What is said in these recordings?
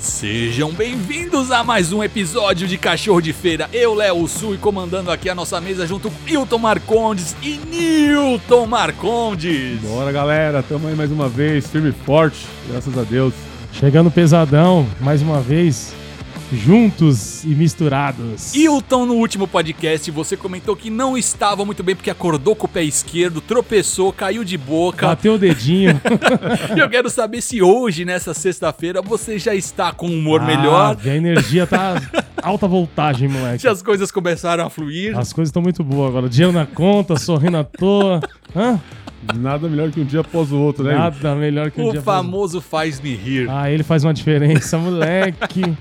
Sejam bem-vindos a mais um episódio de Cachorro de Feira. Eu, Léo Sul, e comandando aqui a nossa mesa junto com Hilton Marcondes e Nilton Marcondes. Bora, galera. Tamo aí mais uma vez, firme e forte, graças a Deus. Chegando pesadão, mais uma vez, juntos e misturados. Hilton, no último podcast, você comentou que não estava muito bem porque acordou com o pé esquerdo, tropeçou, caiu de boca. Bateu o dedinho. E eu quero saber se hoje, nessa sexta-feira, você já está com um humor Ah, melhor, A energia tá alta voltagem, moleque. se as coisas começaram a fluir. As coisas estão muito boas agora. Dinheiro na conta, sorrindo à toa. Hã? Nada melhor que um dia após o outro, né? Nada melhor que um O dia famoso faz-me rir. Ah, ele faz uma diferença, moleque.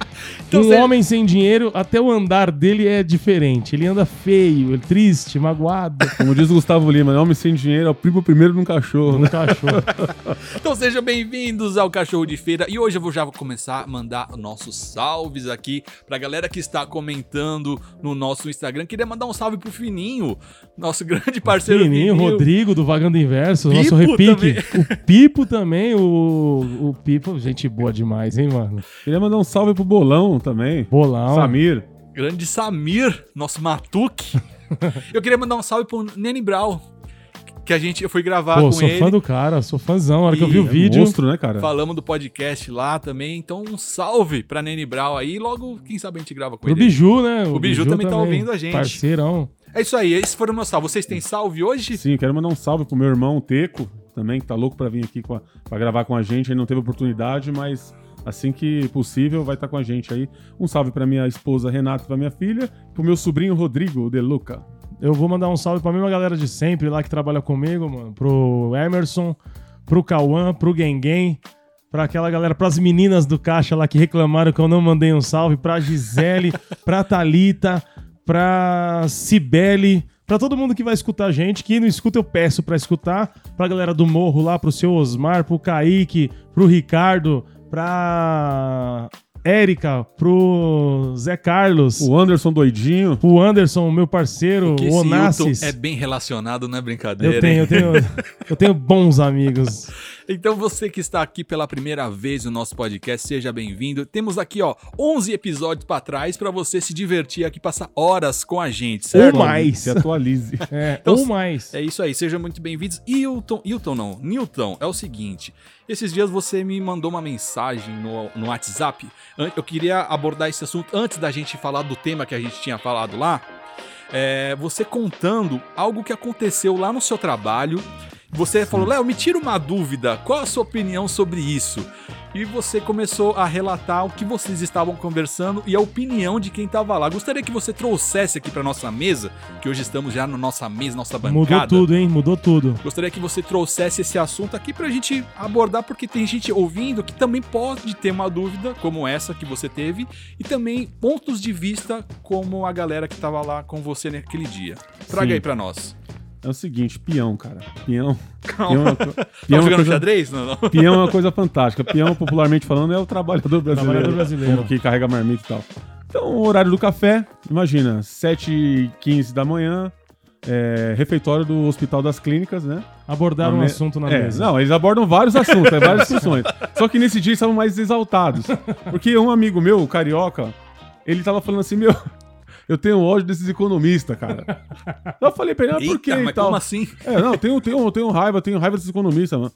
Então um você- homem sem dinheiro, até o andar dele é diferente. Ele anda feio, triste, magoado. Como diz o Gustavo Lima, né? homem sem dinheiro é o primo primeiro de um cachorro. Né? cachorro. Então sejam bem-vindos ao Cachorro de Feira e hoje eu vou já vou começar a mandar nossos salves aqui pra galera que está comentando no nosso Instagram. Queria mandar um salve pro Fininho, nosso grande parceiro Fininho, Rodrigo do Vagando Inverso, nosso Pipo repique. O Pipo também, o, o Pipo, gente boa demais, hein, mano? Queria mandar um salve pro Bolão também. Bolão. Samir. Grande Samir, nosso Matuque. eu queria mandar um salve pro Nene Brau, que a gente eu fui gravar Pô, com sou ele. fã do cara, sou fãzão. Na hora que eu vi o é vídeo. Monstro, né, cara? Falamos do podcast lá também, então um salve pra Nene Brau aí. Logo, quem sabe a gente grava com Pro ele. Biju, né? O Biju também tá ouvindo a gente. Parceirão. É isso aí, esses foram meus salvos. Vocês têm salve hoje? Sim, quero mandar um salve pro meu irmão Teco, também, que tá louco pra vir aqui com a- pra gravar com a gente. Ele não teve oportunidade, mas assim que possível vai estar com a gente aí. Um salve pra minha esposa Renata e pra minha filha, pro meu sobrinho Rodrigo, o De Luca. Eu vou mandar um salve pra mesma galera de sempre lá que trabalha comigo, mano. Pro Emerson, pro Cauã, pro Gengen, pra aquela galera, pras meninas do caixa lá que reclamaram que eu não mandei um salve, pra Gisele, pra Thalita, pra Cibele, pra todo mundo que vai escutar a gente. Quem não escuta, eu peço pra escutar. Pra galera do Morro lá, pro seu Osmar, pro Kaique, pro Ricardo, pra Érica, pro Zé Carlos. O Anderson doidinho. O Anderson, meu parceiro, Que o Onassis. Hilton é bem relacionado, não é brincadeira. Eu tenho, hein? eu tenho, eu tenho bons amigos. Então você que está aqui pela primeira vez no nosso podcast, seja bem-vindo. Temos aqui, ó, 11 episódios pra trás pra você se divertir aqui, passar horas com a gente, certo? Ou mais. Se atualize. É, Então, ou mais. É isso aí, sejam muito bem-vindos. Hilton, Hilton não, Newton, é o seguinte. Esses dias você me mandou uma mensagem no, no WhatsApp. Eu queria abordar esse assunto antes da gente falar do tema que a gente tinha falado lá. É, você contando algo que aconteceu lá no seu trabalho. Você falou, Léo, me tira uma dúvida. Qual a sua opinião sobre isso? E você começou a relatar o que vocês estavam conversando e a opinião de quem estava lá. Gostaria que você trouxesse aqui para nossa mesa, que hoje estamos já na nossa mesa, nossa bancada. Mudou tudo, hein? Mudou tudo. Gostaria que você trouxesse esse assunto aqui pra gente abordar, porque tem gente ouvindo que também pode ter uma dúvida, como essa que você teve, e também pontos de vista, como a galera que tava lá com você naquele dia. Traga Sim. aí pra nós. É o seguinte, peão, cara. Peão. Calma. Peão é Tá peão é coisa, xadrez? Não, não. peão é uma coisa fantástica. Peão, popularmente falando, é o trabalhador brasileiro. Trabalhador brasileiro. Como que carrega marmita e tal. Então, o horário do café, imagina, 7h15 da manhã, é, refeitório do Hospital das Clínicas, né? Abordaram um me- assunto na é, mesa. Não, eles abordam vários assuntos, é, várias discussões. Só que nesse dia eles estavam mais exaltados. Porque um amigo meu, o Carioca, ele tava falando assim, meu, eu tenho ódio desses economistas, cara. Eu falei pra ele, ah, por quê e mas tal. como assim? É, não, tenho, tenho, tenho raiva, tenho raiva desses economistas, mano.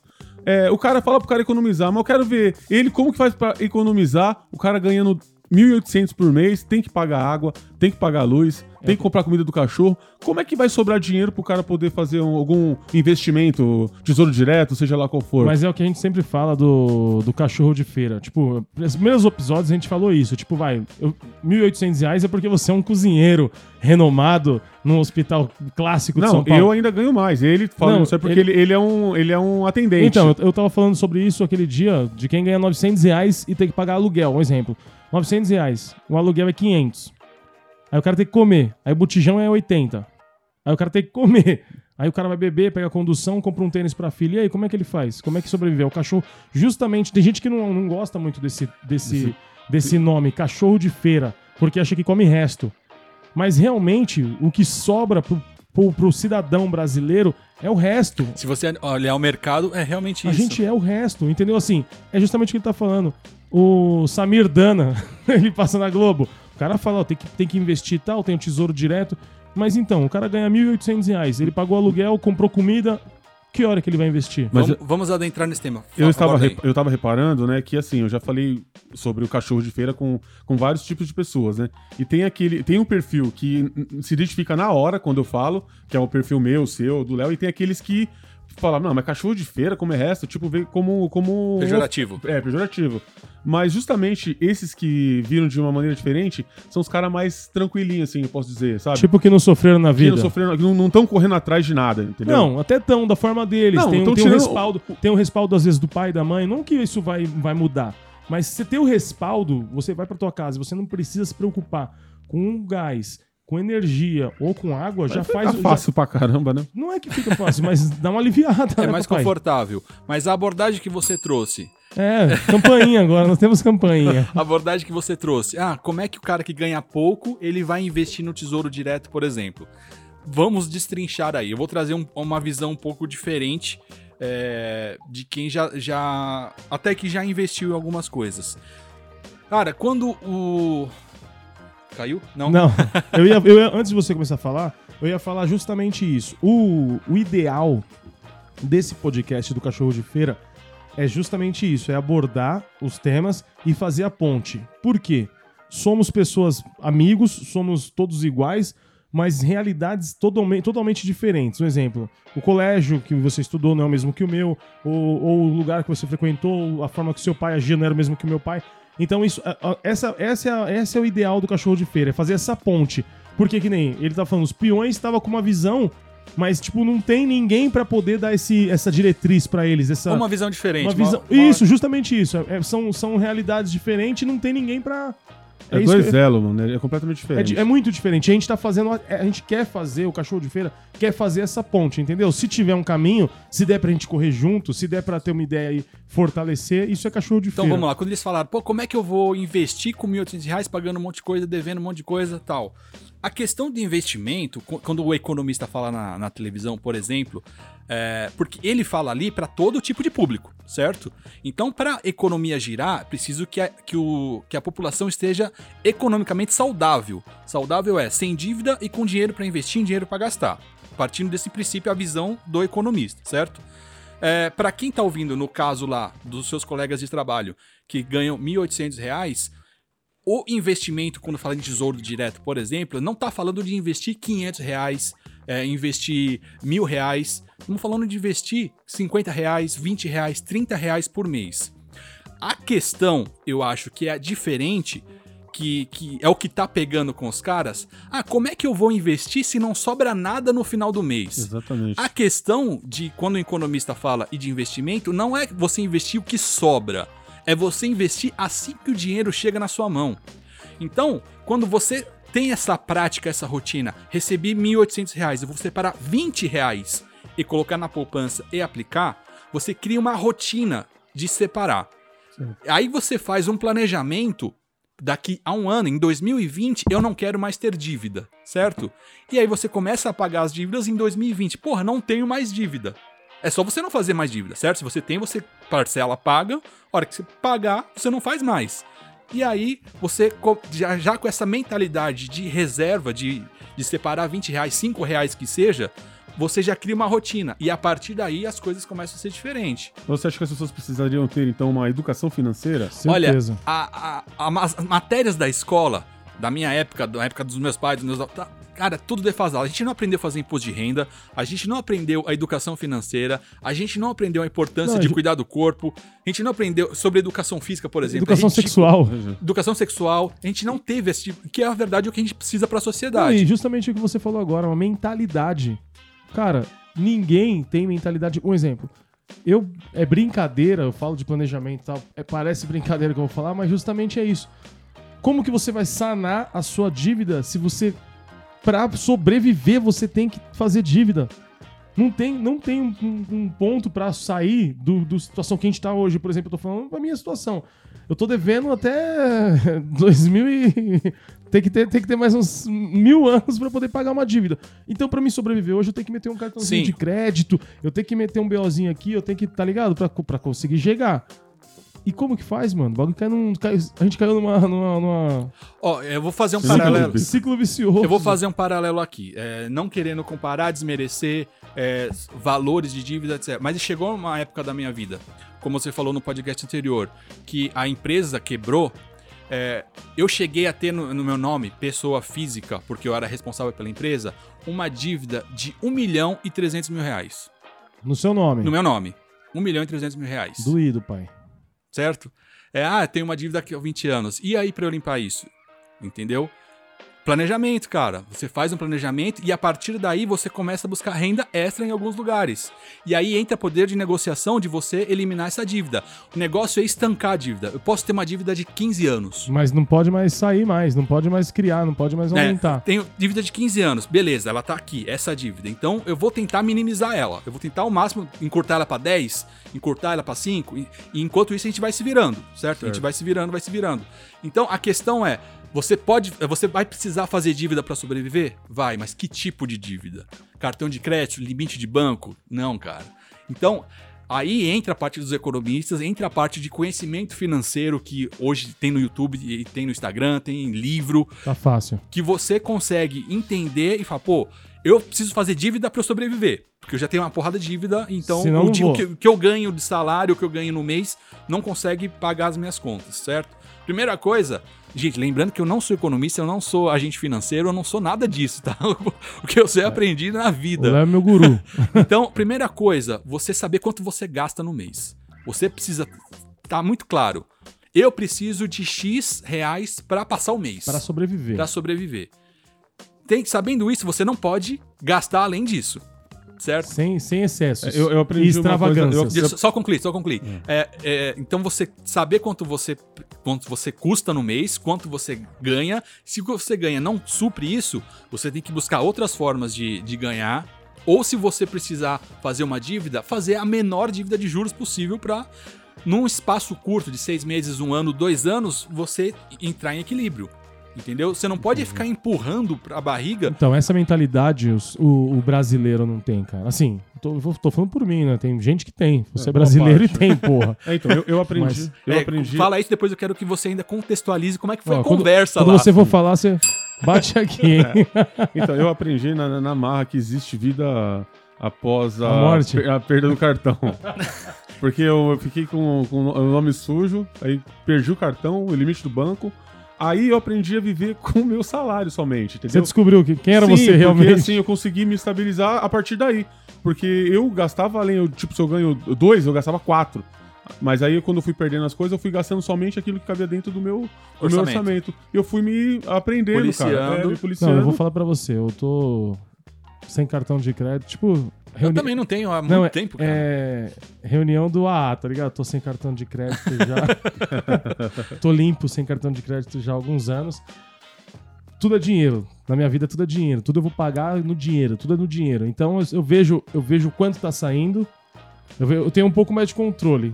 É, o cara fala pro cara economizar, mas eu quero ver ele como que faz pra economizar, o cara ganhando 1.800 por mês, tem que pagar água, tem que pagar luz, tem que comprar comida do cachorro. Como é que vai sobrar dinheiro pro cara poder fazer um- algum investimento, tesouro direto, seja lá qual for? Mas é o que a gente sempre fala do, do cachorro de feira. Tipo, nos primeiros episódios a gente falou isso. Tipo, vai, eu- 1.800 reais é porque você é um cozinheiro renomado num hospital clássico de não, São Paulo. eu ainda ganho mais. Ele fala Não, isso é porque ele, ele- ele é um, ele é um atendente. Então, eu, eu tava falando sobre isso aquele dia, de quem ganha 900 reais e tem que pagar aluguel. Um exemplo. 900 reais. O aluguel é 500. Aí o cara tem que comer. Aí o botijão é 80. Aí o cara tem que comer. Aí o cara vai beber, pega a condução, compra um tênis pra filha. E aí, como é que ele faz? Como é que sobrevive? O cachorro, justamente, tem gente que não, não gosta muito desse, desse, desse nome, cachorro de feira, porque acha que come resto. Mas realmente, o que sobra pro, pro, pro cidadão brasileiro é o resto. Se você olhar o mercado, é realmente A isso. gente é o resto, entendeu? Assim, é justamente o que ele tá falando. O Samir Dana, ele passa na Globo. O cara fala, ó, tem que, tem que investir e tal, tem o tesouro direto. Mas então, o cara ganha 1.800 reais. Ele pagou aluguel, comprou comida. Que hora que ele vai investir? Mas vamos, vamos adentrar nesse tema. Eu estava, rep- eu estava reparando, né, que assim, eu já falei sobre o cachorro de feira com, com vários tipos de pessoas, né? E tem aquele, tem um perfil que se identifica na hora quando eu falo, que é o perfil meu, seu, do Léo, e tem aqueles que falam, não, mas cachorro de feira, como é resto, tipo, vê como como Pejorativo. É, pejorativo. Mas justamente esses que viram de uma maneira diferente são os caras mais tranquilinhos, assim, eu posso dizer, sabe? Tipo que não sofreram na que vida. não sofreram, que não estão correndo atrás de nada, entendeu? Não, até tão da forma deles. Não, tem, um- tão tem um tirando- respaldo, tem um respaldo às vezes do pai e da mãe. Não que isso vai, vai mudar, mas se você tem o respaldo, você vai pra tua casa, e você não precisa se preocupar com gás, com energia ou com água, já faz Tá já- fácil pra caramba, né? Não é que fica fácil, mas dá uma aliviada. É né, mais papai? confortável. Mas a abordagem que você trouxe, É, campainha agora, nós temos campainha. a abordagem que você trouxe, ah, como é que o cara que ganha pouco, ele vai investir no tesouro direto, por exemplo? Vamos destrinchar aí. Eu vou trazer um- uma visão um pouco diferente é, de quem já, já. Até que já investiu em algumas coisas. Cara, quando o. Caiu? Não. Não, eu ia, eu ia- antes de você começar a falar, eu ia falar justamente isso. O, o ideal desse podcast do Cachorro de Feira é justamente isso: é abordar os temas e fazer a ponte. Por quê? Somos pessoas amigos, somos todos iguais, mas realidades totalmente, totalmente diferentes. Um exemplo: o colégio que você estudou não é o mesmo que o meu, ou, ou o lugar que você frequentou, a forma que seu pai agia não era o mesmo que o meu pai. Então, isso, essa, essa, é a- esse é o ideal do cachorro de feira, é fazer essa ponte. Porque que nem ele tá falando, os peões estavam com uma visão, mas, tipo, não tem ninguém pra poder dar esse, essa diretriz pra eles. Essa, Uma visão diferente. uma visão. uma- Isso, justamente isso. É- são, são realidades diferentes e não tem ninguém pra. É, isso dois eu- elos, mano. É completamente é, diferente. di- é muito diferente. A gente tá fazendo. A gente quer fazer, o cachorro de feira quer fazer essa ponte, entendeu? Se tiver um caminho, se der pra gente correr junto, se der pra ter uma ideia e fortalecer, isso é cachorro de Então feira. vamos lá, quando eles falaram, pô, como é que eu vou investir com 1.800 reais pagando um monte de coisa, devendo um monte de coisa tal? A questão de investimento, qu- quando o economista fala na, na televisão, por exemplo, é, porque ele fala ali para todo tipo de público, certo? Então, para a economia girar, preciso que a, que, o, que a população esteja economicamente saudável. Saudável é sem dívida e com dinheiro para investir e dinheiro para gastar. Partindo desse princípio, a visão do economista, certo? É, para quem tá ouvindo, no caso lá, dos seus colegas de trabalho, que ganham 1.800 reais, o investimento, quando fala em tesouro direto, por exemplo, não tá falando de investir 500 reais, é, investir mil reais. Estamos falando de investir 50 reais, 20 reais, 30 reais por mês. A questão, eu acho que é diferente, que, que é o que tá pegando com os caras. Ah, como é que eu vou investir se não sobra nada no final do mês? Exatamente. A questão de quando o economista fala e de investimento não é você investir o que sobra, é você investir assim que o dinheiro chega na sua mão. Então, quando você tem essa prática, essa rotina, recebi 1.800 reais, eu vou separar 20 reais e colocar na poupança e aplicar, você cria uma rotina de separar. Aí você faz um planejamento daqui a um ano, em 2020, eu não quero mais ter dívida, certo? E aí você começa a pagar as dívidas em 2020. Porra, não tenho mais dívida. É só você não fazer mais dívida, certo? Se você tem, você parcela, paga. A hora que você pagar, você não faz mais. E aí, você já, já com essa mentalidade de reserva, de, de separar 20 reais, 5 reais que seja, você já cria uma rotina. E a partir daí as coisas começam a ser diferentes. Você acha que as pessoas precisariam ter, então, uma educação financeira? Certeza. Olha, a, a- a- as matérias da escola, da minha época, da época dos meus pais, dos meus. Cara, tudo defasado. A gente não aprendeu a fazer imposto de renda, a gente não aprendeu a educação financeira, a gente não aprendeu a importância Não, a de gente- cuidar do corpo, a gente não aprendeu sobre educação física, por exemplo. Educação É ridículo. sexual. Educação sexual, a gente não teve esse tipo, que é a verdade o que a gente precisa pra Não, sociedade. e justamente o que você falou agora, uma mentalidade. Cara, ninguém tem mentalidade. Um exemplo. Eu é brincadeira, eu falo de planejamento e tal. É, parece brincadeira que eu vou falar, mas justamente é isso. Como que você vai sanar a sua dívida se você pra sobreviver você tem que fazer dívida? Não tem, não tem um, um- ponto pra sair do, do situação que a gente tá hoje. Por exemplo, eu tô falando da minha situação. Eu tô devendo até 2000 e... tem, que ter, tem que ter mais uns mil anos pra poder pagar uma dívida. Então, pra mim sobreviver hoje, eu tenho que meter um cartãozinho Sim. de crédito, eu tenho que meter um BOzinho aqui, eu tenho que, tá ligado? Pra conseguir chegar. E como que faz, mano? O bagulho cai num. cai- a gente caiu numa. numa, numa Ó, eu vou fazer um Ciclo paralelo. ciclo vicioso. Eu vou fazer um paralelo aqui. É, não querendo comparar, desmerecer é, valores de dívida, etc. Mas chegou uma época da minha vida, como você falou no podcast anterior, que a empresa quebrou. é, eu cheguei a ter no, no meu nome, pessoa física, porque eu era responsável pela empresa, uma dívida de 1 milhão e 300 mil reais. No seu nome. No meu nome. 1 milhão e 300 mil reais. Doído, pai. Certo? É, ah, tem uma dívida aqui há 20 anos. E aí pra eu limpar isso? Entendeu? Planejamento, cara. Você faz um planejamento e a partir daí você começa a buscar renda extra em alguns lugares. E aí entra poder de negociação de você eliminar essa dívida. O negócio é estancar a dívida. Eu posso ter uma dívida de 15 anos. Mas não pode mais sair mais, não pode mais criar, não pode mais É, aumentar. tenho dívida de 15 anos. Beleza, ela tá aqui, essa dívida. Então eu vou tentar minimizar ela. Eu vou tentar ao máximo encurtar ela pra 10, encurtar ela pra 5. E, e enquanto isso a gente vai se virando, certo? A gente vai se virando, vai se virando. Então a questão é. Você pode. Você vai precisar fazer dívida pra sobreviver? Vai, mas que tipo de dívida? Cartão de crédito, limite de banco? Não, cara. Então, aí entra a parte dos economistas, entra a parte de conhecimento financeiro que hoje tem no YouTube e tem no Instagram, tem livro, Tá fácil. que você consegue entender e falar, pô, eu preciso fazer dívida para eu sobreviver. Porque eu já tenho uma porrada de dívida, então Senão o, que, o que eu ganho de salário, o que eu ganho no mês, não consegue pagar as minhas contas, certo? Primeira coisa, gente, lembrando que eu não sou economista, eu não sou agente financeiro, eu não sou nada disso, tá? O que eu sei aprendi na vida. Léo é meu guru. Então, primeira coisa, você saber quanto você gasta no mês. Você precisa tá muito claro. Eu preciso de X reais para passar o mês para sobreviver. para sobreviver. Tem, sabendo isso, você não pode gastar além disso. Certo? Sem, sem excessos. Eu- eu aprendi e Só concluir, só concluir. É, é, então você saber quanto você, quanto você custa no mês, quanto você ganha. Se o que você ganha não supre isso, você tem que buscar outras formas de, de ganhar. Ou se você precisar fazer uma dívida, fazer a menor dívida de juros possível para, num espaço curto de seis meses, um ano, dois anos, você entrar em equilíbrio. Entendeu? Você não pode ficar empurrando a barriga. Então, essa mentalidade os- o, o brasileiro não tem, cara. Assim, tô, tô falando por mim, né? Tem gente que tem. Você é, boa brasileiro e tem, porra. É, então, eu, eu aprendi. Mas- eu É, aprendi. Fala isso, depois eu quero que você ainda contextualize como é que foi Ó, a quando- conversa Quando lá. você for falar, você bate aqui, hein? Então, eu aprendi na, na marra que existe vida após a, A morte. a perda do cartão. Porque eu fiquei com, com o nome sujo, aí perdi o cartão, o limite do banco. Aí eu aprendi a viver com o meu salário somente, Você entendeu? descobriu que, quem era Sim, você porque, realmente. assim, eu consegui me estabilizar a partir daí. Porque eu gastava além, eu, tipo, se eu ganho dois, eu gastava quatro. Mas aí, quando eu fui perdendo as coisas, eu fui gastando somente aquilo que cabia dentro do meu do meu Orçamento. orçamento. E eu fui me aprendendo, cara. Policiando. É, me Não, policiando. eu vou falar pra você. Eu tô sem cartão de crédito. Tipo, Eu reuni- também não tenho há muito Não, é, tempo, cara. é reunião do AA, tá ligado? Tô sem cartão de crédito já. Tô limpo sem cartão de crédito já há alguns anos. Tudo é dinheiro. Na minha vida tudo é dinheiro. Tudo eu vou pagar no dinheiro. Tudo é no dinheiro. Então eu, eu vejo eu vejo quanto tá saindo. Eu, ve- eu tenho um pouco mais de controle.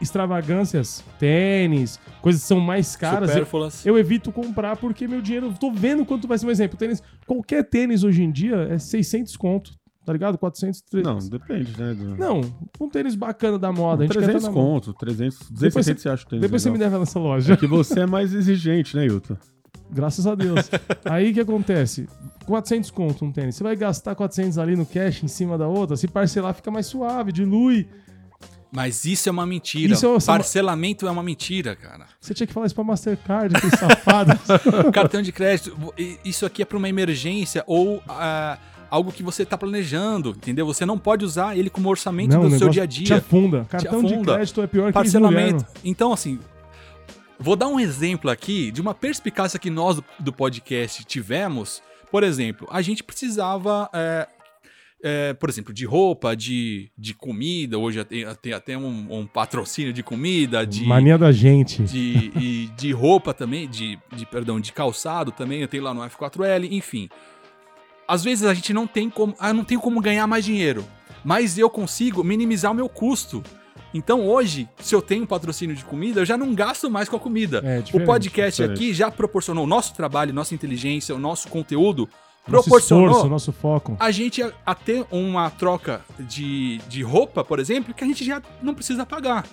Extravagâncias, tênis, coisas que são mais caras. Eu, eu evito comprar porque meu dinheiro. Eu tô vendo quanto vai ser. Um exemplo, tênis. Qualquer tênis hoje em dia é 600 conto. Tá ligado? 400, 300. Não, depende, né? Do... Não, um tênis bacana da moda. Quer 300 tá na moda. conto, 300, Depois 250 você- acha o tênis Depois você me legal. leva nessa loja. É que você é mais exigente, né, Hilton? Graças a Deus. Aí o que acontece? 400 conto um tênis. Você vai gastar 400 ali no cash em cima da outra. Se parcelar, fica mais suave, dilui. Mas isso é uma mentira. Isso é uma- Parcelamento é uma mentira, cara. Você tinha que falar isso pra Mastercard, que safado. Cartão de crédito, isso aqui é para uma emergência ou ah, algo que você tá planejando, entendeu? Você não pode usar ele como orçamento Não, do seu dia a Te dia. afunda. Cartão de afunda. crédito é pior que Parcelamento. Parcelamento. Então, assim, vou dar um exemplo aqui de uma perspicácia que nós do, podcast tivemos. Por exemplo, a gente precisava, é, é, por exemplo, de roupa, de, de comida. Hoje tem, tem até um, um patrocínio de comida, de, Mania da gente. de, e de roupa também, de, de, perdão, de calçado também, eu tenho lá no F4L, enfim. Às vezes a gente não tem como, ah, não tenho como ganhar mais dinheiro, mas eu consigo minimizar o meu custo. Então hoje, se eu tenho um patrocínio de comida, eu já não gasto mais com a comida. É, o podcast diferente. aqui já proporcionou o nosso trabalho, nossa inteligência, o nosso conteúdo, Nosso proporcionou esforço, nosso foco. a gente a, a ter uma troca de, de roupa, por exemplo, que a gente já não precisa pagar.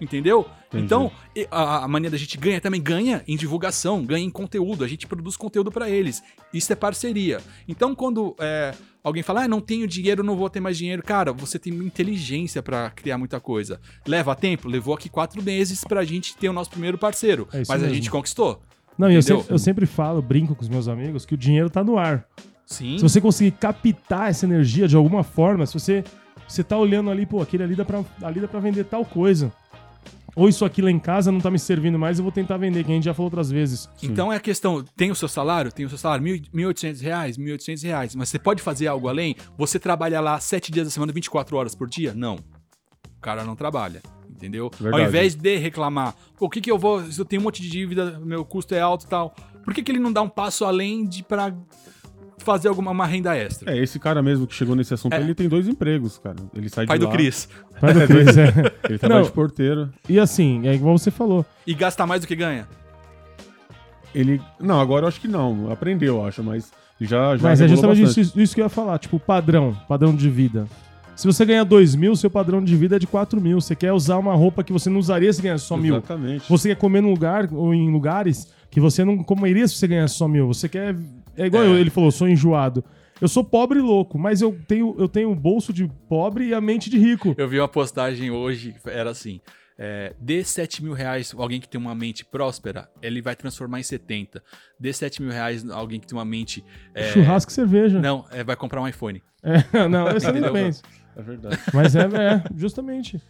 Entendeu? Entendi. Então, a, a mania da gente ganha também ganha em divulgação, ganha em conteúdo. A gente produz conteúdo pra eles. Isso é parceria. Então, quando é, alguém fala, ah, não tenho dinheiro, não vou ter mais dinheiro, cara, você tem inteligência pra criar muita coisa. Leva tempo? Levou aqui quatro meses pra gente ter o nosso primeiro parceiro. É mas a mesmo. gente conquistou. Não, e eu sempre, eu sempre falo, brinco com os meus amigos, que o dinheiro tá no ar. Sim. Se você conseguir captar essa energia de alguma forma, se você, você tá olhando ali, pô, aquele ali dá, pra, ali dá pra vender tal coisa. Ou isso aqui lá em casa não tá me servindo mais, eu vou tentar vender, que a gente já falou outras vezes. Então é a questão, tem o seu salário? Tem o seu salário, mil- 1.800 reais, 1.800 reais, mas você pode fazer algo além? Você trabalha lá sete dias da semana, 24 horas por dia? Não. O cara não trabalha, entendeu? Verdade. Ao invés de reclamar, pô, o que que eu vou, se eu tenho um monte de dívida, meu custo é alto e tal, por que que ele não dá um passo além de pra fazer alguma uma renda extra? É, esse cara mesmo que chegou nesse assunto, É. ele tem dois empregos, cara. Ele sai Pai de do lá, Cris. Pai do Cris, é. Ele trabalha Não. de porteiro. E assim, é igual você falou. E gasta mais do que ganha. Ele. Não, agora eu acho que não. Aprendeu, eu acho, mas já. já Mas é justamente isso, isso que eu ia falar, tipo, padrão, padrão de vida. Se você ganha 2 mil, seu padrão de vida é de 4 mil. Você quer usar uma roupa que você não usaria se ganhasse só mil. Exatamente. Você quer comer num lugar ou em lugares que você não comeria se você ganhasse só mil. Você quer. É igual É. eu- ele falou, sou enjoado. Eu sou pobre e louco, mas eu tenho, eu tenho o bolso de pobre e a mente de rico. Eu vi uma postagem hoje, era assim. É, dê 7 mil reais alguém que tem uma mente próspera, ele vai transformar em 70. Dê 7 mil reais alguém que tem uma mente. é, Churrasco e cerveja. Não, é, vai comprar um iPhone. É, não, eu não Entendeu? penso. É verdade. Mas é, é, justamente.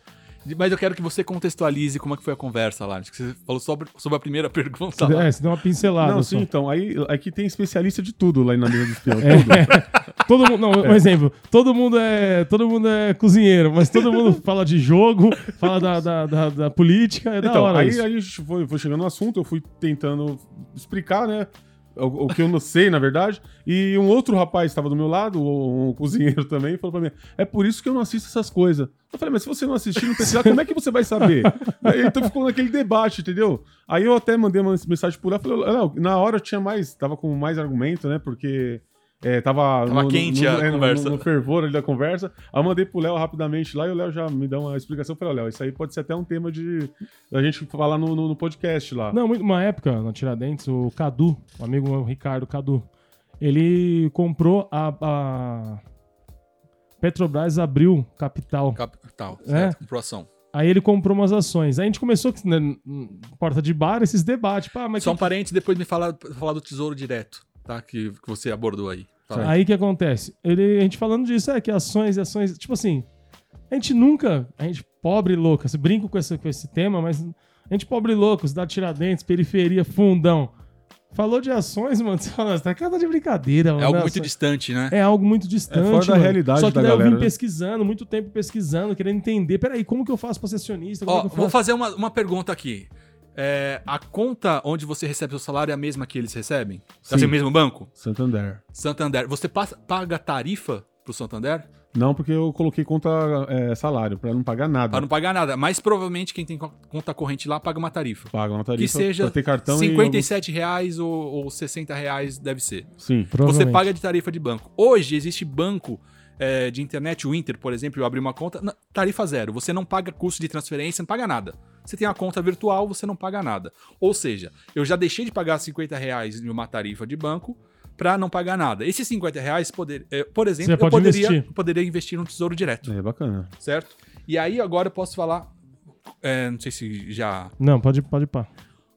Mas eu quero que você contextualize como é que foi a conversa lá. Acho que você falou sobre, sobre a primeira pergunta lá. É, você deu uma pincelada. Não, só. sim, então. Aí aqui tem especialista de tudo lá na mesa dos peões. É. Tudo. Todo mundo, não, um exemplo. Todo mundo é, todo mundo é cozinheiro, mas todo mundo fala de jogo, fala da, da, da, da política, é da Então, hora aí, isso. aí a gente foi, foi chegando no assunto, eu fui tentando explicar, né? O, o que eu não sei, na verdade. E um outro rapaz estava do meu lado, um, cozinheiro também, falou pra mim: é por isso que eu não assisto essas coisas. Eu falei, mas se você não assistir, não precisar, como é que você vai saber? Aí, então ficou naquele debate, entendeu? Aí eu até mandei uma mensagem por lá, falei, não, na hora eu tinha mais, tava com mais argumento, né? Porque. É, tava Tava quente a é, conversa. No, no fervor ali da conversa. Aí eu mandei pro Léo rapidamente lá e o Léo já me dá uma explicação. Eu falei, ó, Léo, isso aí pode ser até um tema de a gente falar no, no, no podcast lá. Não, muito- uma época, na Tiradentes, o Cadu, um amigo meu, o Ricardo Cadu, ele comprou a, a Petrobras abriu capital. Capital, É. certo? Comprou ação. Aí ele comprou umas ações. Aí a gente começou, né, porta de bar, esses debates. Pá, mas Só um que- parênteses, depois me falar, falar do tesouro direto, tá? Que, que você abordou aí. Fala. Aí o que acontece? Ele, a gente falando disso, é que ações e ações. Tipo assim, a gente nunca. A gente pobre e louco, você brinca com esse, com esse tema, mas a gente pobre e louco, cidade Tiradentes, periferia, fundão. Falou de ações, mano, você fala, tá cara de brincadeira, mano. É algo muito distante, né? É algo muito distante. É fora da mano. realidade Só que da daí eu galera, vim né? pesquisando, muito tempo pesquisando, querendo entender. Peraí, como que eu faço pra ser acionista? Como Ó, é que eu vou faço? fazer uma, uma pergunta aqui. É, a conta onde você recebe seu salário é a mesma que eles recebem? Sim. Assim, o mesmo banco? Santander. Santander. Você passa- paga tarifa pro Santander? Não, porque eu coloquei conta é, salário, pra não pagar nada. Para não pagar nada. Mas provavelmente quem tem co- conta corrente lá paga uma tarifa. Paga uma tarifa Que seja ter cartão 57 reais ou, ou 60 reais deve ser. e... Sim. Você Provavelmente. paga de tarifa de banco. Hoje existe banco é, de internet, o Inter, por exemplo, eu abri uma conta, tarifa zero. Você não paga custo de transferência, não paga nada. Você tem uma conta virtual, você não paga nada. Ou seja, eu já deixei de pagar 50 reais em uma tarifa de banco para não pagar nada. Esses 50 reais, poder, é, por exemplo, eu pode poderia, investir. poderia investir num tesouro direto, É bacana. certo? E aí agora eu posso falar, é, não sei se já Não, pode, pode pá.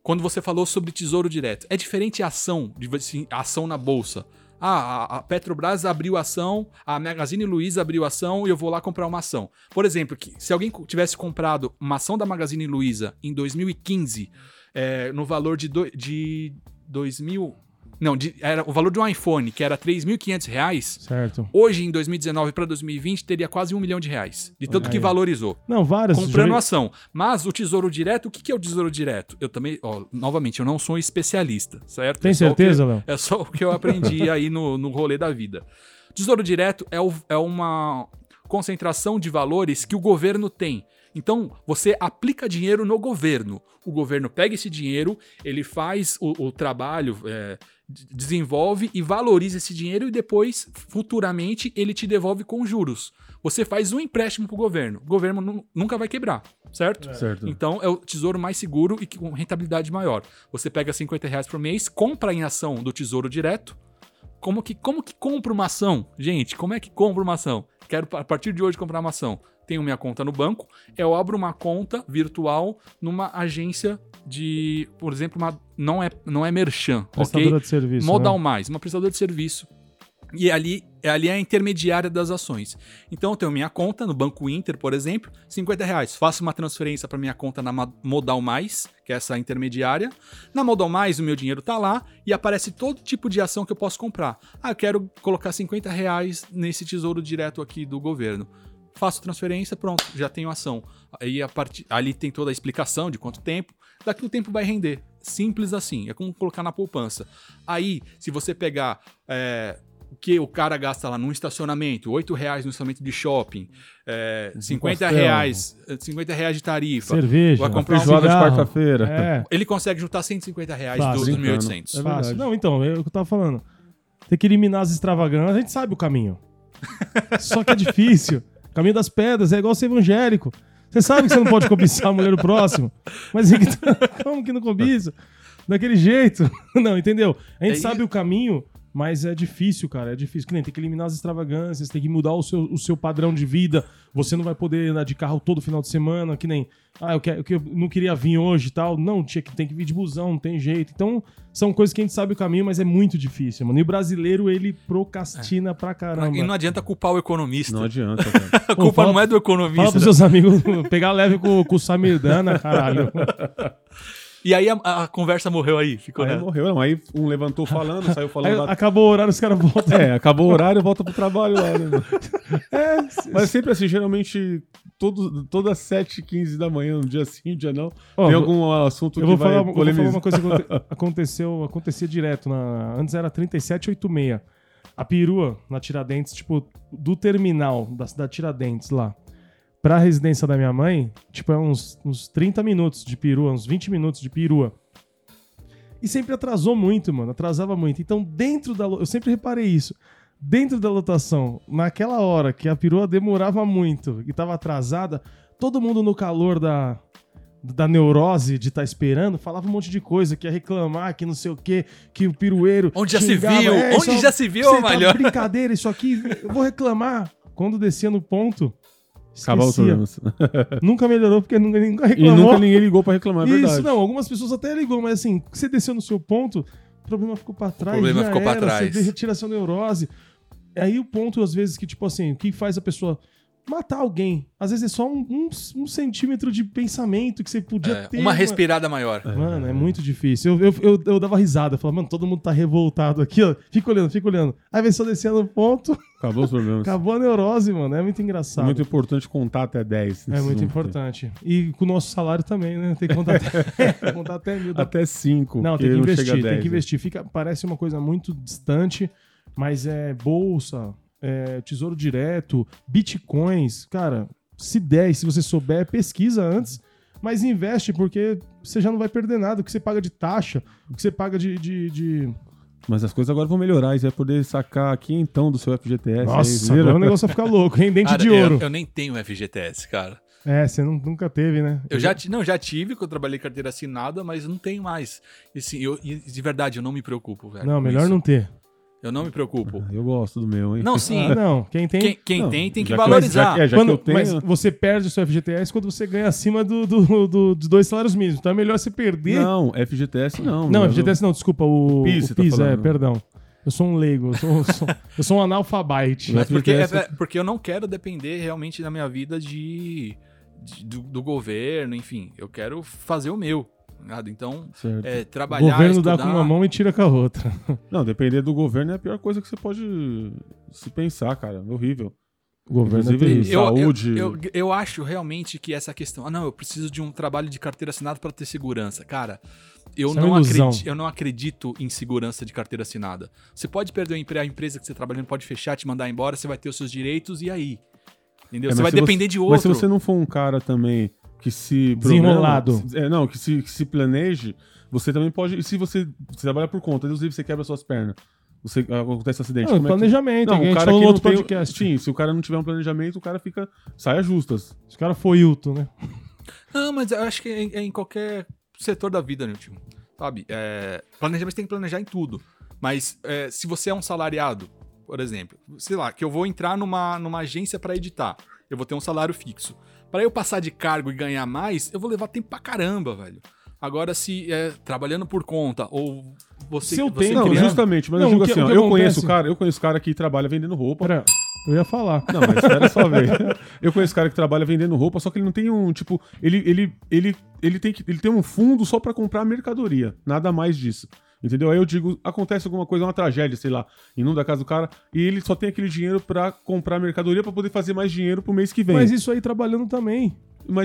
quando você falou sobre tesouro direto. É diferente a ação, de assim, a ação na bolsa. Ah, a- Petrobras abriu ação, a Magazine Luiza abriu ação e eu vou lá comprar uma ação. Por exemplo, que se alguém tivesse comprado uma ação da Magazine Luiza em 2015, é, no valor de, do, de 2000... Não, de- era o valor de um iPhone, que era 3.500 reais, Certo. hoje em 2019 para 2020 teria quase um milhão de reais. De tanto Olha que aí. valorizou Não, várias. comprando já ação. Mas o tesouro direto, o que que é o tesouro direto? Eu também, ó, novamente, eu não sou um especialista, certo? Tem É certeza, Léo? É só o que eu aprendi aí no, no rolê da vida. Tesouro direto é, o- é uma concentração de valores que o governo tem. Então, você aplica dinheiro no governo. O governo pega esse dinheiro, ele faz o, o trabalho, é, desenvolve e valoriza esse dinheiro e depois, futuramente, ele te devolve com juros. Você faz um empréstimo pro governo. O governo nu- nunca vai quebrar, certo? Certo. Então é o tesouro mais seguro e com rentabilidade maior. Você pega 50 reais por mês, compra em ação do tesouro direto. Como que, como que compra uma ação? Gente, como é que compra uma ação? Quero a partir de hoje comprar uma ação. Tenho minha conta no banco, eu abro uma conta virtual numa agência de, por exemplo, uma, não é não é merchan, ok? Prestadora de serviço. Modal né? Mais, uma prestadora de serviço. E ali, ali é a intermediária das ações. Então eu tenho minha conta no Banco Inter, por exemplo, 50 reais. Faço uma transferência para minha conta na Modal Mais, que é essa intermediária. Na Modal Mais o meu dinheiro tá lá e aparece todo tipo de ação que eu posso comprar. Ah, eu quero colocar 50 reais nesse tesouro direto aqui do governo. Faço transferência, pronto, já tenho ação. Aí a partir, ali tem toda a explicação de quanto tempo. Daqui o tempo vai render. Simples assim. É como colocar na poupança. Aí, se você pegar é, o que o cara gasta lá num estacionamento, 8 reais no estacionamento de shopping, é, 50 pastel. reais, 50 reais de tarifa. Cerveja. Vai comprar um Feijoada de quarta-feira. É. Ele consegue juntar 150 reais Fácil. dos Brincando. 1.800. É Fácil. verdade. Não, então, é o que eu tava falando. Tem que eliminar as extravagâncias. A gente sabe o caminho. Só que é difícil. Caminho das pedras é igual ser evangélico. Você sabe que você não pode cobiçar a mulher do próximo. Mas como que não cobiça? Daquele jeito. Não, entendeu? A gente É sabe o caminho, mas é difícil, cara. É difícil. Que nem tem que eliminar as extravagâncias, tem que mudar o seu, o seu padrão de vida. Você não vai poder andar de carro todo final de semana, que nem. Ah, eu, quero, eu não queria vir hoje e tal. Não, tinha que, tem que vir de busão, não tem jeito. Então, são coisas que a gente sabe o caminho, mas é muito difícil, mano. E o brasileiro, ele procrastina pra caramba. E não adianta culpar o economista. Não adianta, cara. A culpa fala- não é do Fala economista. pros seus amigos pegar leve com, com o Samir Dana, caralho. E aí a, a conversa morreu aí. Ficou Aí nessa. morreu, não. Aí um levantou falando, saiu Aí falando da... acabou o horário, os caras voltam. É, acabou o horário, volta pro trabalho lá, né? É, Mas sempre assim, geralmente, todo, todas 7h15 da manhã, um dia sim, um dia não, Ó, tem eu- algum assunto Eu que vou, vai falar, eu vou falar uma coisa que aconte- aconteceu, acontecia direto. Na, antes era 3786. A perua na Tiradentes, tipo, do terminal da cidade Tiradentes lá pra residência da minha mãe, tipo, é uns, uns 30 minutos de perua, uns 20 minutos de perua. E sempre atrasou muito, mano. Atrasava muito. Então, dentro da. Eu sempre reparei isso. Dentro da lotação, naquela hora que a perua demorava muito e tava atrasada, todo mundo no calor da, da neurose de estar esperando, falava um monte de coisa, que ia reclamar, que não sei o quê, que o pirueiro. Onde já se xingava, viu? "É, Onde é- já se viu, você tá brincadeira, isso aqui, eu vou reclamar. Quando descia no ponto, Acabar os. Nunca melhorou porque nunca, nunca E reclamou. nunca ninguém ligou pra reclamar, é Isso, verdade. não, algumas pessoas até ligou, mas assim, você desceu no seu ponto, o problema ficou pra trás. problema já ficou pra era, trás. Você retira sua neurose. Aí o ponto, às vezes, que, tipo assim, o que faz a pessoa matar alguém? Às vezes é só um, um- um centímetro de pensamento que você podia É, ter. uma respirada maior. Mano, é muito difícil. Eu, eu, eu, eu dava risada, eu falava, mano, todo mundo tá revoltado aqui, ó. Fica olhando, fica olhando. Aí vem só descendo no ponto, Acabou os problemas. acabou a neurose, mano. É muito É engraçado. muito importante contar até 10. É muito Não- importante. E com o nosso salário também, né? Tem que contar até, tem contar até mil. Até 5. Não, tem que investir, tem né? que investir. Fica, parece uma coisa muito distante, mas é bolsa, é tesouro direto, bitcoins, cara. Se der, se você souber, pesquisa antes, mas investe porque você já não vai perder nada. O que você paga de taxa, o que você paga de. de, de- Mas as coisas agora vão melhorar. E você vai poder sacar aqui então do seu FGTS. Nossa, aí, agora o negócio vai ficar louco, hein? Dente Cara, de eu- ouro. Eu, nem tenho FGTS, cara. É, você não- nunca teve, né? Eu já, não, já tive, quando eu trabalhei carteira assinada, mas não tenho mais. E, assim, eu, e de verdade, eu não me preocupo, velho. Não, melhor isso. não ter. Eu não me preocupo. Eu gosto do meu, hein? Não, sim. Ah, não, quem tem. Quem, quem Não, tem, tem que já que- valorizar. já que é, já Quando- eu tenho- Mas você perde o seu FGTS quando você ganha acima do, do, do- dos dois salários mínimos. Então é melhor você perder. Não, FGTS não. Não, FGTS não, desculpa. O, O PIS, o você tá PIS, é, perdão. Eu sou um leigo, eu sou, eu sou, eu sou um analfabete. Mas- Porque, é- é- porque eu não quero depender realmente da minha vida de, de- do, do governo, enfim. Eu quero fazer o meu. Nada. Então, Certo. é, O trabalhar, governo dá estudar... com uma mão e tira com a outra. Não, depender do governo é a pior coisa que você pode se pensar, cara. É horrível. O governo é Inclusive. Eu, Saúde. Eu, eu, eu acho realmente que essa questão. Ah, não, eu preciso de um trabalho de carteira assinada para ter segurança. Cara, eu Isso é não, ilusão. acredito, eu não acredito em segurança de carteira assinada. Você pode perder o emprego, a empresa que você trabalhando pode fechar, te mandar embora, você vai ter os seus direitos e aí? Entendeu? É, você vai depender de outro. Mas se você não for um cara também que se. Desenrolado. programa- É, não, que se, que se planeje, você também pode. E se você, você trabalha por conta, Deus livre, você quebra suas pernas. você, acontece acidente. Não, como é que- planejamento, Não, que a o cara falou não outro tem... podcast. Sim, se o cara não tiver um planejamento, o cara fica... Saia justas. Esse cara foi Hilton, né? Não, mas eu acho que é em, é em qualquer setor da vida, Nilton. Sabe? É, planejamento tem que planejar em tudo. Mas é, se você é um salariado, por exemplo, sei lá, que eu vou entrar numa, numa agência pra editar, eu vou ter um salário fixo. Pra eu passar de cargo e ganhar mais, eu vou levar tempo pra caramba, velho. Agora, se é trabalhando por conta ou você. Seu você tempo, Não, né? justamente, mas Não, eu digo o que- assim, ó, eu conheço cara, eu conheço cara que trabalha vendendo roupa. Pera, eu ia falar. Não, mas espera só ver. Eu conheço cara que trabalha vendendo roupa, só que ele não tem um, tipo, ele ele ele ele tem que ele tem um fundo só pra comprar mercadoria, nada mais disso. Entendeu? Aí eu digo, acontece alguma coisa, uma tragédia, sei lá, inunda a casa do cara, e ele só tem aquele dinheiro pra comprar mercadoria pra poder fazer mais dinheiro pro mês que vem. Mas Mas, isso aí trabalhando também.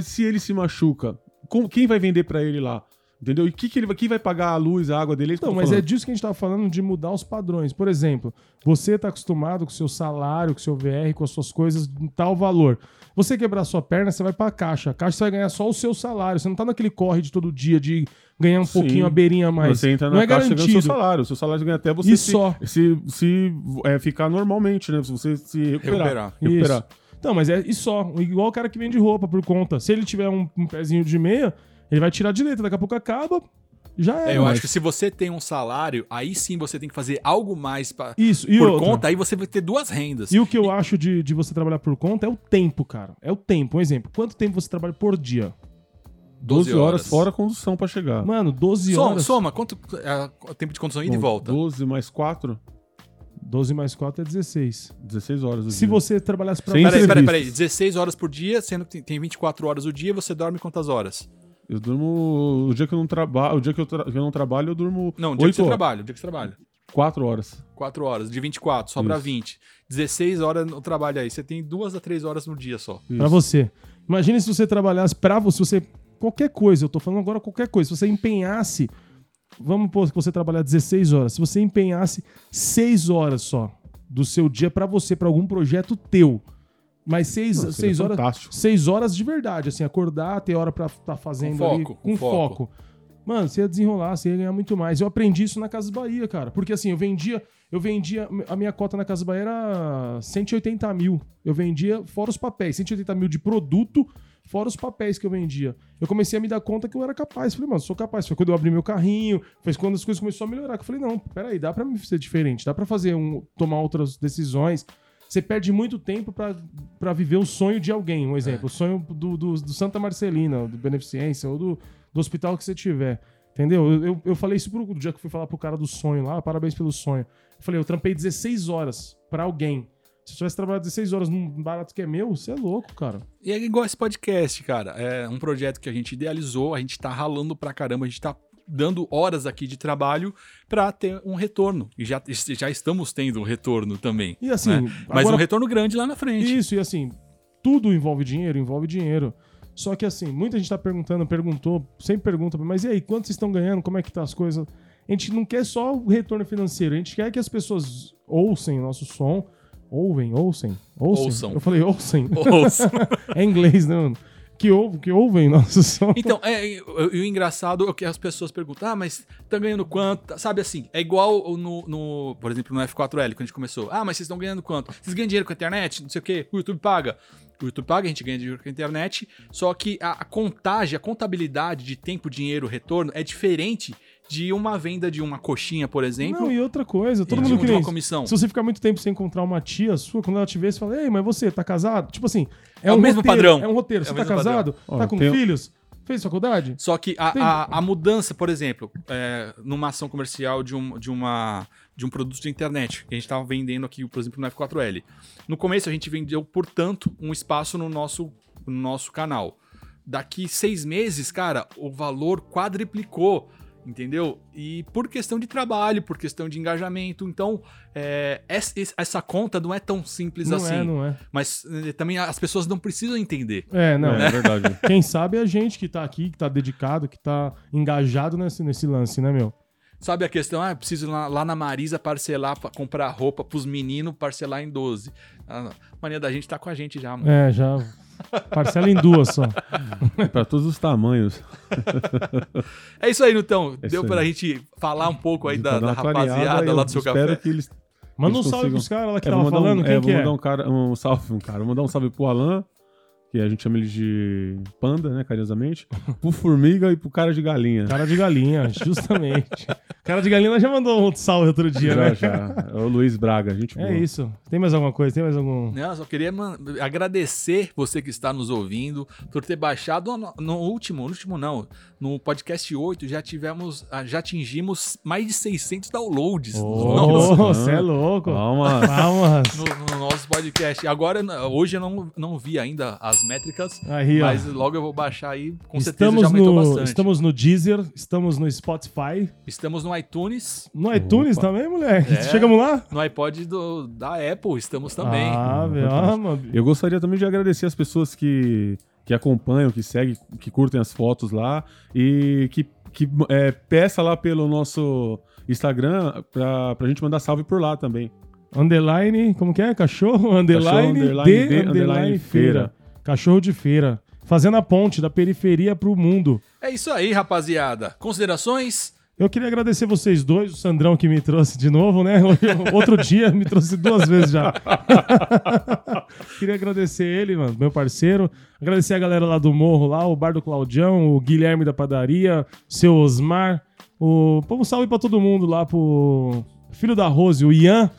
se ele se machuca, com- quem vai vender pra ele lá? Entendeu? E que que ele vai, quem vai pagar a luz, a água dele? É Não, mas é falando. disso que a gente tava falando, de mudar os padrões. Por exemplo, você tá acostumado com o seu salário, com o seu VR, com as suas coisas, em tal valor. Você quebrar sua perna, você vai pra caixa. A caixa você vai ganhar só o seu salário. Você não tá naquele corre de todo dia de ganhar um Sim. pouquinho a beirinha a mais. Você entra na não é caixa e ganha o garantido. seu salário. O seu salário ganha até você E se, só. se, se é, ficar normalmente, né? Se você se recuperar. Recuperar. recuperar. Então, mas é e só. Igual o cara que vende roupa por conta. Se ele tiver um, um pezinho de meia, ele vai tirar de letra. Daqui a pouco acaba, já é. É, eu mas- acho que se você tem um salário, aí sim você tem que fazer algo mais pra, Isso, e por outra. conta, aí você vai ter duas rendas. E o que eu acho de, de você trabalhar por conta é o tempo, cara. É o tempo. Um exemplo. Quanto tempo você trabalha por dia? 12 horas fora a condução pra chegar. Mano, 12 Soma, horas. soma, quanto é o tempo de condução ida e volta? 12 mais 4, 12 mais 4 é 16. 16 horas. do Se dia. você trabalhasse pra Peraí, peraí, peraí. 16 horas por dia, sendo que tem- tem 24 horas o dia, você dorme quantas horas? Eu durmo. O dia que eu não trabalho. O dia que eu, tra- que eu não trabalho, eu durmo. Não, o dia que 8 você horas. trabalha, o dia que você trabalha. 4 horas. 4 horas, de 24, sobra Isso. 20. 16 horas no trabalho aí. Você tem 2 a 3 horas no dia só. Pra você. Imagina se você trabalhasse pra você, você. Qualquer coisa, eu tô falando agora qualquer coisa. Se você empenhasse. Vamos pôr que você trabalhar 16 horas. Se você empenhasse 6 horas só do seu dia pra você, pra algum projeto teu. Mas 6 Não, seis horas. fantástico. Seis horas de verdade, assim, acordar, ter hora pra estar fazendo Com ali, foco, com com foco. foco. Mano, você ia desenrolar, você ia ganhar muito mais. Eu aprendi isso na Casa Bahia, cara. Porque assim, eu vendia, eu vendia, a minha cota na Casa Bahia era 180 mil. Eu vendia fora os papéis, 180 mil de produto, fora os papéis que eu vendia. Eu comecei a me dar conta que eu era capaz. Falei, mano, sou capaz. Foi quando eu abri meu carrinho, foi quando as coisas começaram a melhorar. Que eu falei, não, peraí, dá pra me ser diferente, dá pra fazer um, tomar outras decisões. Você perde muito tempo pra viver o sonho de alguém. Um exemplo, o sonho do, do, do Santa Marcelina, do Beneficência, ou do, do hospital que você tiver. Entendeu? Eu, eu, falei isso pro dia que fui falar pro cara do sonho lá, parabéns pelo sonho. Eu falei, eu trampei 16 horas pra alguém. Se eu tivesse trabalhado 16 horas num barato que é meu, você é louco, cara. E é igual esse podcast, cara. É um projeto que a gente idealizou, a gente tá ralando pra caramba, a gente tá dando horas aqui de trabalho pra ter um retorno. E já, já estamos tendo um retorno também. E assim, né? Mas agora- um retorno grande lá na frente. Isso, e assim, tudo envolve dinheiro, envolve dinheiro. Só que assim, muita gente tá perguntando, perguntou, sempre pergunta, mas e aí, quanto vocês estão ganhando? Como é que tá as coisas? A gente não quer só o retorno financeiro, a gente quer que as pessoas ouçam o nosso som, ouvem, ouçam, ouçam. Ouçam. Eu falei ouçam. Ouça. é inglês, né, mano? Que, ou, que ouvem nosso som. Então, é, e o o engraçado é que as pessoas perguntam, ah, mas tá ganhando quanto? Sabe assim, é igual no, no- por exemplo, no F4L, quando a gente começou. Ah, mas vocês estão ganhando quanto? Vocês ganham dinheiro com a internet? Não sei o quê. O YouTube paga. O YouTube paga, a gente ganha dinheiro com a internet, só que a, a contagem, a contabilidade de tempo, dinheiro, retorno é diferente de uma venda de uma coxinha, por exemplo, Não, e outra coisa, todo mundo que uma comissão. Se você ficar muito tempo sem encontrar uma tia sua, quando ela te vê, você fala, ei, mas você tá casado? Tipo assim, é, É o um mesmo roteiro, padrão. É um roteiro. É você o tá casado? Ó, Tá com tem- filhos? Fez faculdade? Só que a, a, a mudança, por exemplo, é, numa ação comercial de um, de, uma, de um produto de internet, que a gente estava vendendo aqui, por exemplo, no F4L. No começo a gente vendeu, portanto, um espaço no nosso, no nosso canal. Daqui seis meses, cara, o valor quadriplicou. Entendeu? E por questão de trabalho, por questão de engajamento. Então, é, essa, essa conta não é tão simples não assim. é, não é. Mas eh, também as pessoas não precisam entender. É, não. É, é verdade. Quem sabe é a gente que tá aqui, que tá dedicado, que tá engajado nesse, nesse lance, né, meu? Sabe a questão? Ah, eu preciso ir lá, lá na Marisa parcelar pra comprar roupa pros meninos, parcelar em 12. Ah, não. a mania da gente tá com a gente já, mano. É, já. Parcela em duas só. É pra todos os tamanhos. É isso aí, Nutão. É Deu pra aí. gente falar um pouco aí da, da rapaziada eu lá do seu espero café. que eles Manda um Eles salve consigam- pros caras lá que É, tava falando. um, Quem é, que vou é? mandar um, cara, um salve, um cara. Vou mandar um salve pro Alan, que a gente chama ele de Panda, né, carinhosamente. Pro Formiga e pro cara de galinha. Cara de galinha, justamente. Cara de galinha já mandou um salve outro dia, já, né? já. É o Luiz Braga, gente boa. É isso. Tem mais alguma coisa? Tem mais algum. Não, só queria agradecer você que está nos ouvindo por ter baixado no, no último, no último não, no podcast 8 já tivemos, ah, já atingimos mais de 600 downloads Nossa. você é louco. Calma. Palmas. no- no nosso podcast. Agora, hoje eu não, não vi ainda as métricas, Aí, ó. mas logo eu vou baixar aí, com certeza Estamos já aumentou no, bastante. estamos no Deezer, estamos no Spotify, Estamos no iTunes, no iTunes Opa. também, moleque. É. Chegamos lá? no iPod do, da Apple, estamos também. Ah, velho. Ah, mano. Eu gostaria também de agradecer as pessoas que, que acompanham, que seguem, que curtem as fotos lá e que, que é, peça lá pelo nosso Instagram pra, pra gente mandar salve por lá também. Underline, como que é? Cachorro, underline, Cachorro, underline, de, de, underline, underline, feira. feira. Cachorro de feira. Fazendo a ponte da periferia pro mundo. É isso aí, rapaziada. Considerações? Eu queria agradecer vocês dois, o Sandrão que me trouxe de novo, né? Outro dia me trouxe duas vezes já. queria agradecer ele, mano, meu parceiro. Agradecer a galera lá do Morro, lá, o Bar do Claudião, o Guilherme da Padaria, seu Osmar. O... Pô, um salve pra todo mundo lá, pro filho da Rose, o Ian,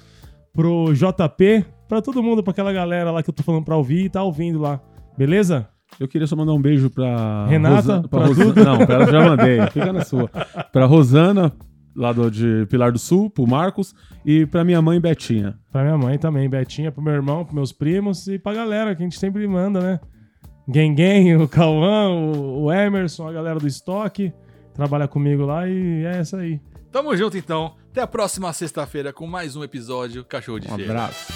pro JP, pra todo mundo, pra aquela galera lá que eu tô falando pra ouvir e tá ouvindo lá. Beleza? Eu queria só mandar um beijo pra Renata, Rosa- pra pra Rosana. Não, pra ela já mandei. Fica na sua. Pra Rosana, lá do, de Pilar do Sul, pro Marcos e pra minha mãe Betinha. Pra minha mãe também, Betinha, pro meu irmão, pros meus primos e pra galera que a gente sempre manda, né? Gengen, o Cauã, o, o Emerson, a galera do estoque, trabalha comigo lá e é essa aí. Tamo junto então. Até a próxima sexta-feira com mais um episódio Cachorro de Um Feira. abraço.